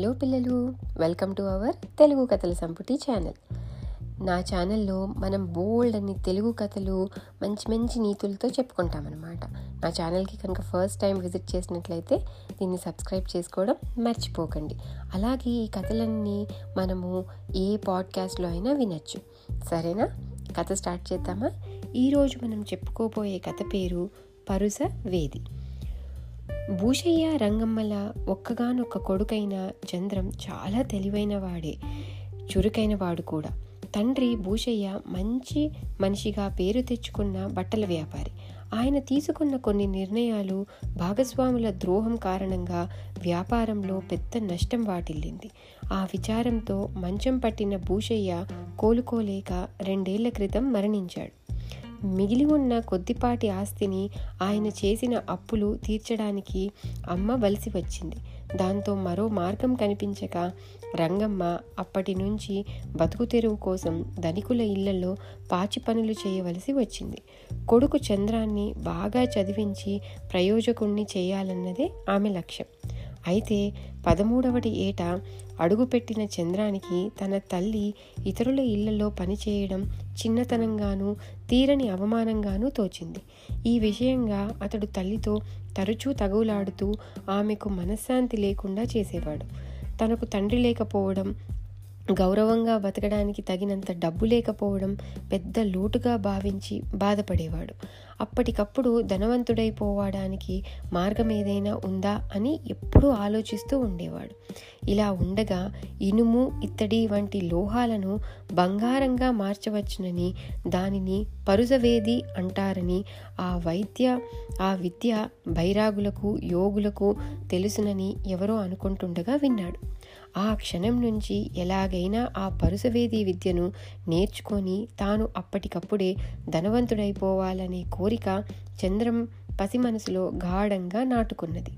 Hello పిల్లలు welcome to our Telugu కథల సంపుటి ఛానల్. నా ఛానల్లో మనం బోల్డ్ అని తెలుగు కథలు మంచి మంచి నీతులతో చెప్పుకుంటామన్నమాట. నా ఛానల్కి కనుక ఫస్ట్ టైం విజిట్ చేసినట్లయితే దీన్ని సబ్స్క్రైబ్ చేసుకోవడం మర్చిపోకండి. అలాగే ఈ కథలన్నీ మనము ఏ పాడ్కాస్ట్లో అయినా వినొచ్చు. సరేనా? కథ స్టార్ట్ చేద్దామా? ఈరోజు మనం చెప్పుకోబోయే కథ పేరు పరుస వేది. భూషయ్య రంగమ్మల ఒక్కగానొక్క కొడుకైన చంద్రం చాలా తెలివైన వాడే చురుకైన వాడు కూడా. తండ్రి భూషయ్య మంచి మనిషిగా పేరు తెచ్చుకున్న బట్టల వ్యాపారి. ఆయన తీసుకున్న కొన్ని నిర్ణయాలు భాగస్వాముల ద్రోహం కారణంగా వ్యాపారంలో పెద్ద నష్టం వాటిల్లింది. ఆ విచారంతో మంచం పట్టిన భూషయ్య కోలుకోలేక రెండేళ్ళ క్రితం మరణించాడు. మిగిలి ఉన్న కొద్దిపాటి ఆస్తిని ఆయన చేసిన అప్పులు తీర్చడానికి అమ్మ వలసి వచ్చింది. దాంతో మరో మార్గం కనిపించక రంగమ్మ అప్పటి నుంచి బతుకు తెరువు కోసం ధనికుల ఇళ్ళలో పాచి పనులు చేయవలసి వచ్చింది. కొడుకు చంద్రాన్ని బాగా చదివించి ప్రయోజకుణ్ణి చేయాలన్నదే ఆమె లక్ష్యం. అయితే పదమూడవటి ఏట అడుగుపెట్టిన చంద్రానికి తన తల్లి ఇతరుల ఇళ్ళలో పనిచేయడం చిన్నతనంగానూ తీరని అవమానంగానూ తోచింది. ఈ విషయంగా అతడు తల్లితో తరచూ తగులాడుతూ ఆమెకు మనశ్శాంతి లేకుండా చేసేవాడు. తనకు తండ్రి లేకపోవడం గౌరవంగా బతకడానికి తగినంత డబ్బు లేకపోవడం పెద్ద లోటుగా భావించి బాధపడేవాడు. అప్పటికప్పుడు ధనవంతుడైపోవడానికి మార్గం ఏదైనా ఉందా అని ఎప్పుడూ ఆలోచిస్తూ ఉండేవాడు. ఇలా ఉండగా ఇనుము ఇత్తడి వంటి లోహాలను బంగారంగా మార్చవచ్చునని దానిని పరుసవేది అంటారని ఆ వైద్య ఆ విద్య బైరాగులకు యోగులకు తెలుసునని ఎవరో అనుకుంటుండగా విన్నాడు. ఆ క్షణం నుంచి ఎలాగైనా ఆ పరుసవేది విద్యను నేర్చుకొని తాను అప్పటికప్పుడే ధనవంతుడైపోవాలనే కోరిక చంద్రం పసి మనసులో గాఢంగా నాటుకున్నది.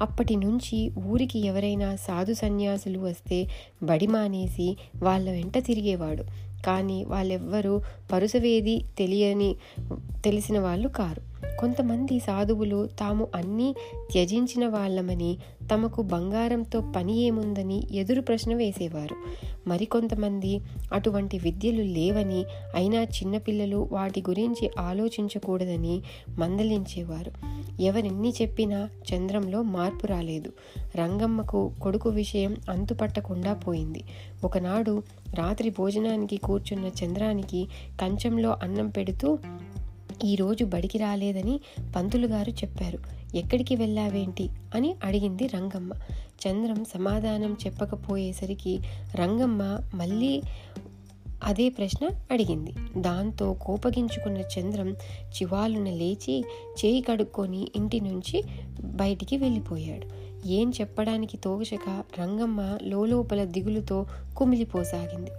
అప్పటి నుంచి ఊరికి ఎవరైనా సాధు సన్యాసులు వస్తే బడి మానేసి వాళ్ళ వెంట తిరిగేవాడు. కానీ వాళ్ళెవ్వరూ పరుసవేది తెలియని తెలిసిన వాళ్ళు కారు. కొంతమంది సాధువులు తాము అన్నీ త్యజించిన వాళ్ళమని తమకు బంగారంతో పని ఏముందని ఎదురు ప్రశ్న వేసేవారు. మరికొంతమంది అటువంటి విద్యలు లేవని అయినా చిన్నపిల్లలు వాటి గురించి ఆలోచించకూడదని మందలించేవారు. ఎవరెన్ని చెప్పినా చంద్రంలో మార్పు రాలేదు. రంగమ్మకు కొడుకు విషయం అంతుపట్టకుండా పోయింది. ఒకనాడు రాత్రి భోజనానికి కూర్చున్న చంద్రానికి కంచంలో అన్నం పెడుతూ ఈరోజు బడికి రాలేదని పంతులు గారు చెప్పారు. ఎక్కడికి వెళ్ళావేంటి? అని అడిగింది రంగమ్మ. చంద్రం సమాధానం చెప్పకపోయేసరికి రంగమ్మ మళ్ళీ అదే ప్రశ్న అడిగింది. దాంతో కోపగించుకున్న చంద్రం చివాలున లేచి చేయి కడుక్కొని ఇంటి నుంచి బయటికి వెళ్ళిపోయాడు. ఏం చెప్పడానికి తోచక రంగమ్మ లోపల దిగులుతో కుమిలిపోసాగింది.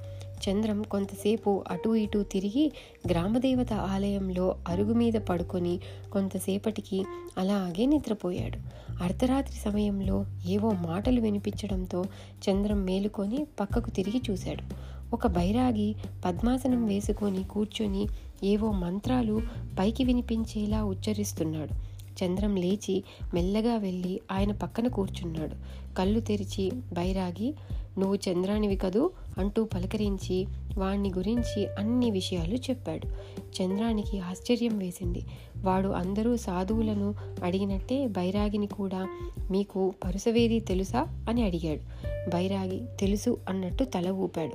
చంద్రం కొంతసేపు అటూ ఇటూ తిరిగి గ్రామదేవత ఆలయంలో అరుగు మీద పడుకొని కొంతసేపటికి అలాగే నిద్రపోయాడు. అర్ధరాత్రి సమయంలో ఏవో మాటలు వినిపించడంతో చంద్రం మేలుకొని పక్కకు తిరిగి చూశాడు. ఒక బైరాగి పద్మాసనం వేసుకొని కూర్చొని ఏవో మంత్రాలు పైకి వినిపించేలా ఉచ్చరిస్తున్నాడు. చంద్రం లేచి మెల్లగా వెళ్ళి ఆయన పక్కన కూర్చున్నాడు. కళ్ళు తెరిచి బైరాగి నువ్వు చంద్రానివి కదూ? అంటూ పలకరించి వాణ్ణి గురించి అన్ని విషయాలు చెప్పాడు. చంద్రానికి ఆశ్చర్యం వేసింది. వాడు అందరూ సాధువులను అడిగినట్టే బైరాగిని కూడా మీకు పరుసవేది తెలుసా అని అడిగాడు. బైరాగి తెలుసు అన్నట్టు తల ఊపాడు.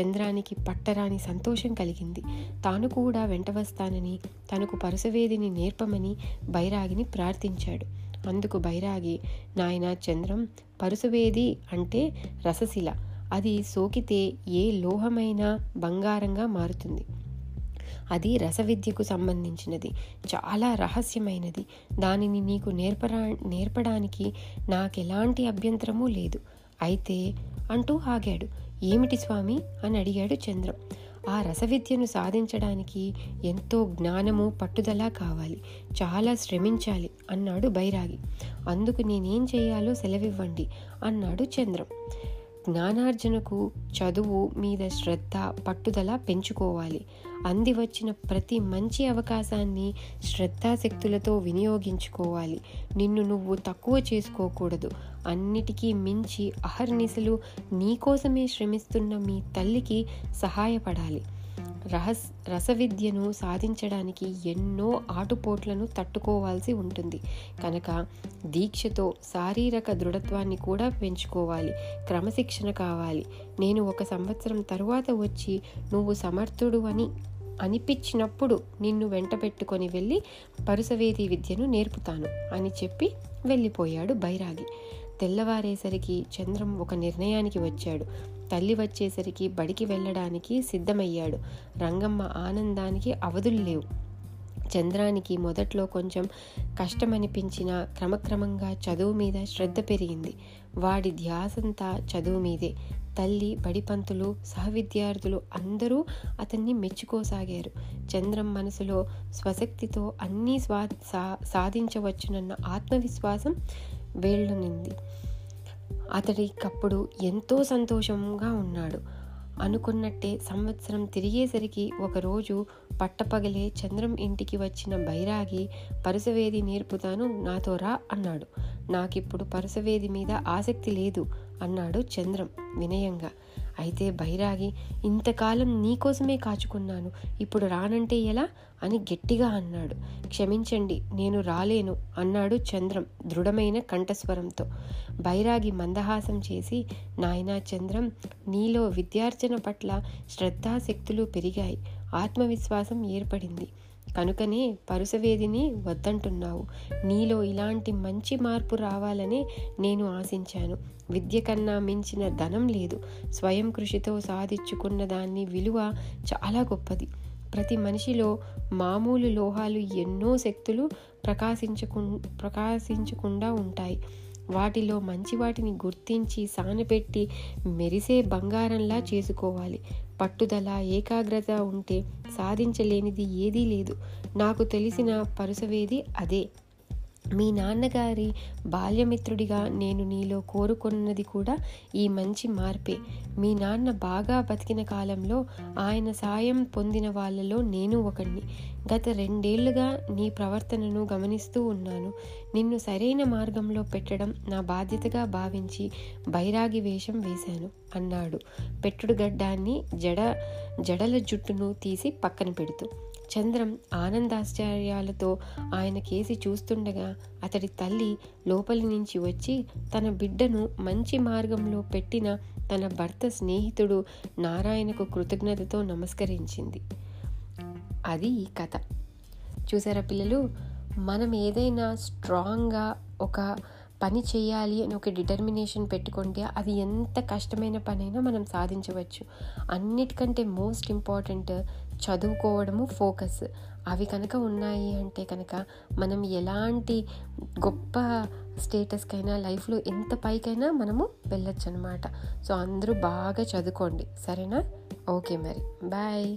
చంద్రానికి పట్టరాని సంతోషం కలిగింది. తాను కూడా వెంట వస్తానని తనకు పరుసవేదిని నేర్పమని బైరాగిని ప్రార్థించాడు. అందుకు బైరాగి నాయన చంద్రం పరుసవేది అంటే రసశిల. అది సోకితే ఏ లోహమైనా బంగారంగా మారుతుంది. అది రసవిద్యకు సంబంధించినది చాలా రహస్యమైనది. దానిని నీకు నేర్పరా నేర్పడానికి నాకెలాంటి అభ్యంతరమూ లేదు. అయితే అంటూ ఆగాడు. ఏమిటి స్వామి? అని అడిగాడు చంద్రం. ఆ రసవిద్యను సాధించడానికి ఎంతో జ్ఞానము పట్టుదల కావాలి. చాలా శ్రమించాలి అన్నాడు బైరాగి. అందుకు నేనేం చేయాలో సెలవివ్వండి అన్నాడు చంద్రం. జ్ఞానార్జనకు చదువు మీద శ్రద్ధ పట్టుదల పెంచుకోవాలి. అంది వచ్చిన ప్రతి మంచి అవకాశాన్ని శ్రద్ధాశక్తులతో వినియోగించుకోవాలి. నిన్ను నువ్వు తక్కువ చేసుకోకూడదు. అన్నిటికీ మించి అహర్నిశలు నీకోసమే శ్రమిస్తున్న మీ తల్లికి సహాయపడాలి. రహస్ రసవిద్యను సాధించడానికి ఎన్నో ఆటుపోట్లను తట్టుకోవాల్సి ఉంటుంది. కనుక దీక్షతో శారీరక దృఢత్వాన్ని కూడా పెంచుకోవాలి. క్రమశిక్షణ కావాలి. నేను ఒక సంవత్సరం తరువాత వచ్చి నువ్వు సమర్థుడు అని అనిపించినప్పుడు నిన్ను వెంట పెట్టుకొని వెళ్ళి పరుసవేది విద్యను నేర్పుతాను అని చెప్పి వెళ్ళిపోయాడు బైరాగి. తెల్లవారేసరికి చంద్రం ఒక నిర్ణయానికి వచ్చాడు. తల్లి వచ్చేసరికి బడికి వెళ్ళడానికి సిద్ధమయ్యాడు. రంగమ్మ ఆనందానికి అవధులు లేవు. చంద్రానికి మొదట్లో కొంచెం కష్టమనిపించిన క్రమక్రమంగా చదువు మీద శ్రద్ధ పెరిగింది. వాడి ధ్యాసంతా చదువు మీదే. తల్లి బడిపంతులు సహవిద్యార్థులు అందరూ అతన్ని మెచ్చుకోసాగారు. చంద్రం మనసులో స్వశక్తితో అన్నీ స్వా సా సాధించవచ్చునన్న ఆత్మవిశ్వాసం వేళ్ళునింది. అతడికప్పుడు ఎంతో సంతోషంగా ఉన్నాడు. అనుకున్నట్టే సంవత్సరం తిరిగేసరికి ఒకరోజు పట్టపగలే చంద్రం ఇంటికి వచ్చిన బైరాగి పరుసవేది నేర్పుతాను నాతో రా అన్నాడు. నాకిప్పుడు పరుసవేది మీద ఆసక్తి లేదు అన్నాడు చంద్రం వినయంగా. అయితే బైరాగి ఇంతకాలం నీకోసమే కాచుకున్నాను. ఇప్పుడు రానంటే ఎలా? అని గట్టిగా అన్నాడు. క్షమించండి నేను రాలేను అన్నాడు చంద్రం దృఢమైన కంఠస్వరంతో. బైరాగి మందహాసం చేసి నాయనా చంద్రం నీలో విద్యార్జన పట్ల శ్రద్ధాశక్తులు పెరిగాయి. ఆత్మవిశ్వాసం ఏర్పడింది. కనుకనే పరుసవేదిని వద్దంటున్నావు. నీలో ఇలాంటి మంచి మార్పు రావాలని నేను ఆశించాను. విద్య కన్నా మించిన ధనం లేదు. స్వయం కృషితో సాధించుకున్న దాన్ని విలువ చాలా గొప్పది. ప్రతి మనిషిలో మామూలు లోహాలు ఎన్నో శక్తులు ప్రకాశించకు ప్రకాశించకుండా ఉంటాయి. వాటిలో మంచి వాటిని గుర్తించి సానపెట్టి మెరిసే బంగారంలా చేసుకోవాలి. పట్టుదల ఏకాగ్రత ఉంటే సాధించలేనిది ఏదీ లేదు. నాకు తెలిసిన పరుసవేది అదే. మీ నాన్నగారి బాల్యమిత్రుడిగా నేను నీలో కోరుకున్నది కూడా ఈ మంచి మార్పే. మీ నాన్న బాగా బతికిన కాలంలో ఆయన సాయం పొందిన వాళ్ళలో నేను ఒకడిని గత రెండేళ్ళుగా నీ ప్రవర్తనను గమనిస్తూ ఉన్నాను. నిన్ను సరైన మార్గంలో పెట్టడం నా బాధ్యతగా భావించి బైరాగి వేషం వేశాను అన్నాడు. పెట్టుడు గడ్డాన్ని జడ జడల జుట్టును తీసి పక్కన పెడుతూ. చంద్రం ఆనందాశ్చర్యాలతో ఆయన కేసి చూస్తుండగా అతడి తల్లి లోపలి నుంచి వచ్చి తన బిడ్డను మంచి మార్గంలో పెట్టిన తన భర్త స్నేహితుడు నారాయణకు కృతజ్ఞతతో నమస్కరించింది. అది ఈ కథ. చూసారా పిల్లలు? మనం ఏదైనా స్ట్రాంగ్గా ఒక పని చేయాలి అని ఒక డిటర్మినేషన్ పెట్టుకుంటే అది ఎంత కష్టమైన పనైనా మనం సాధించవచ్చు. అన్నిటికంటే మోస్ట్ ఇంపార్టెంట్ చదువుకోవడము ఫోకస్ అవి కనుక ఉన్నాయి అంటే కనుక మనం ఎలాంటి గొప్ప స్టేటస్కైనా లైఫ్లో ఎంత పైకైనా మనము వెళ్ళొచ్చు అనమాట సో అందరూ బాగా చదువుకోండి. సరేనా? ఓకే మరి. బాయ్